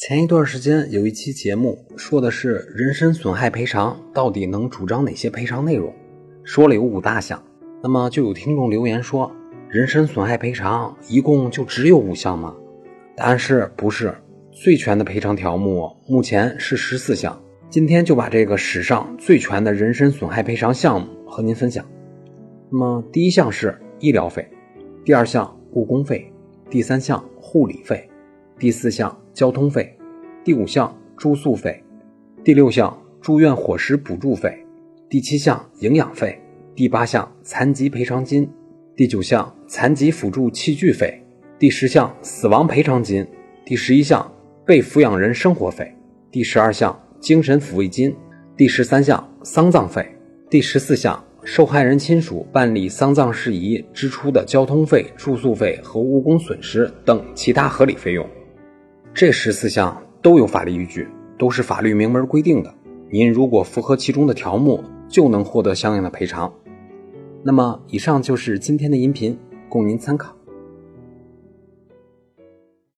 前一段时间有一期节目说的是人身损害赔偿到底能主张哪些赔偿内容，说了有五大项。那么就有听众留言说，人身损害赔偿一共就只有五项吗？答案是不是？最全的赔偿条目目前是十四项。今天就把这个史上最全的人身损害赔偿项目和您分享。那么第一项是医疗费，第二项误工费，第三项护理费。第四项交通费，第五项住宿费，第六项住院伙食补助费，第七项营养费，第八项残疾赔偿金，第九项残疾辅助器具费，第十项死亡赔偿金，第十一项被抚养人生活费，第十二项精神抚慰金，第十三项丧葬费，第十四项受害人亲属办理丧葬事宜支出的交通费、住宿费和误工损失等其他合理费用。这十四项都有法律依据，都是法律明文规定的。您如果符合其中的条目，就能获得相应的赔偿。那么，以上就是今天的音频，供您参考。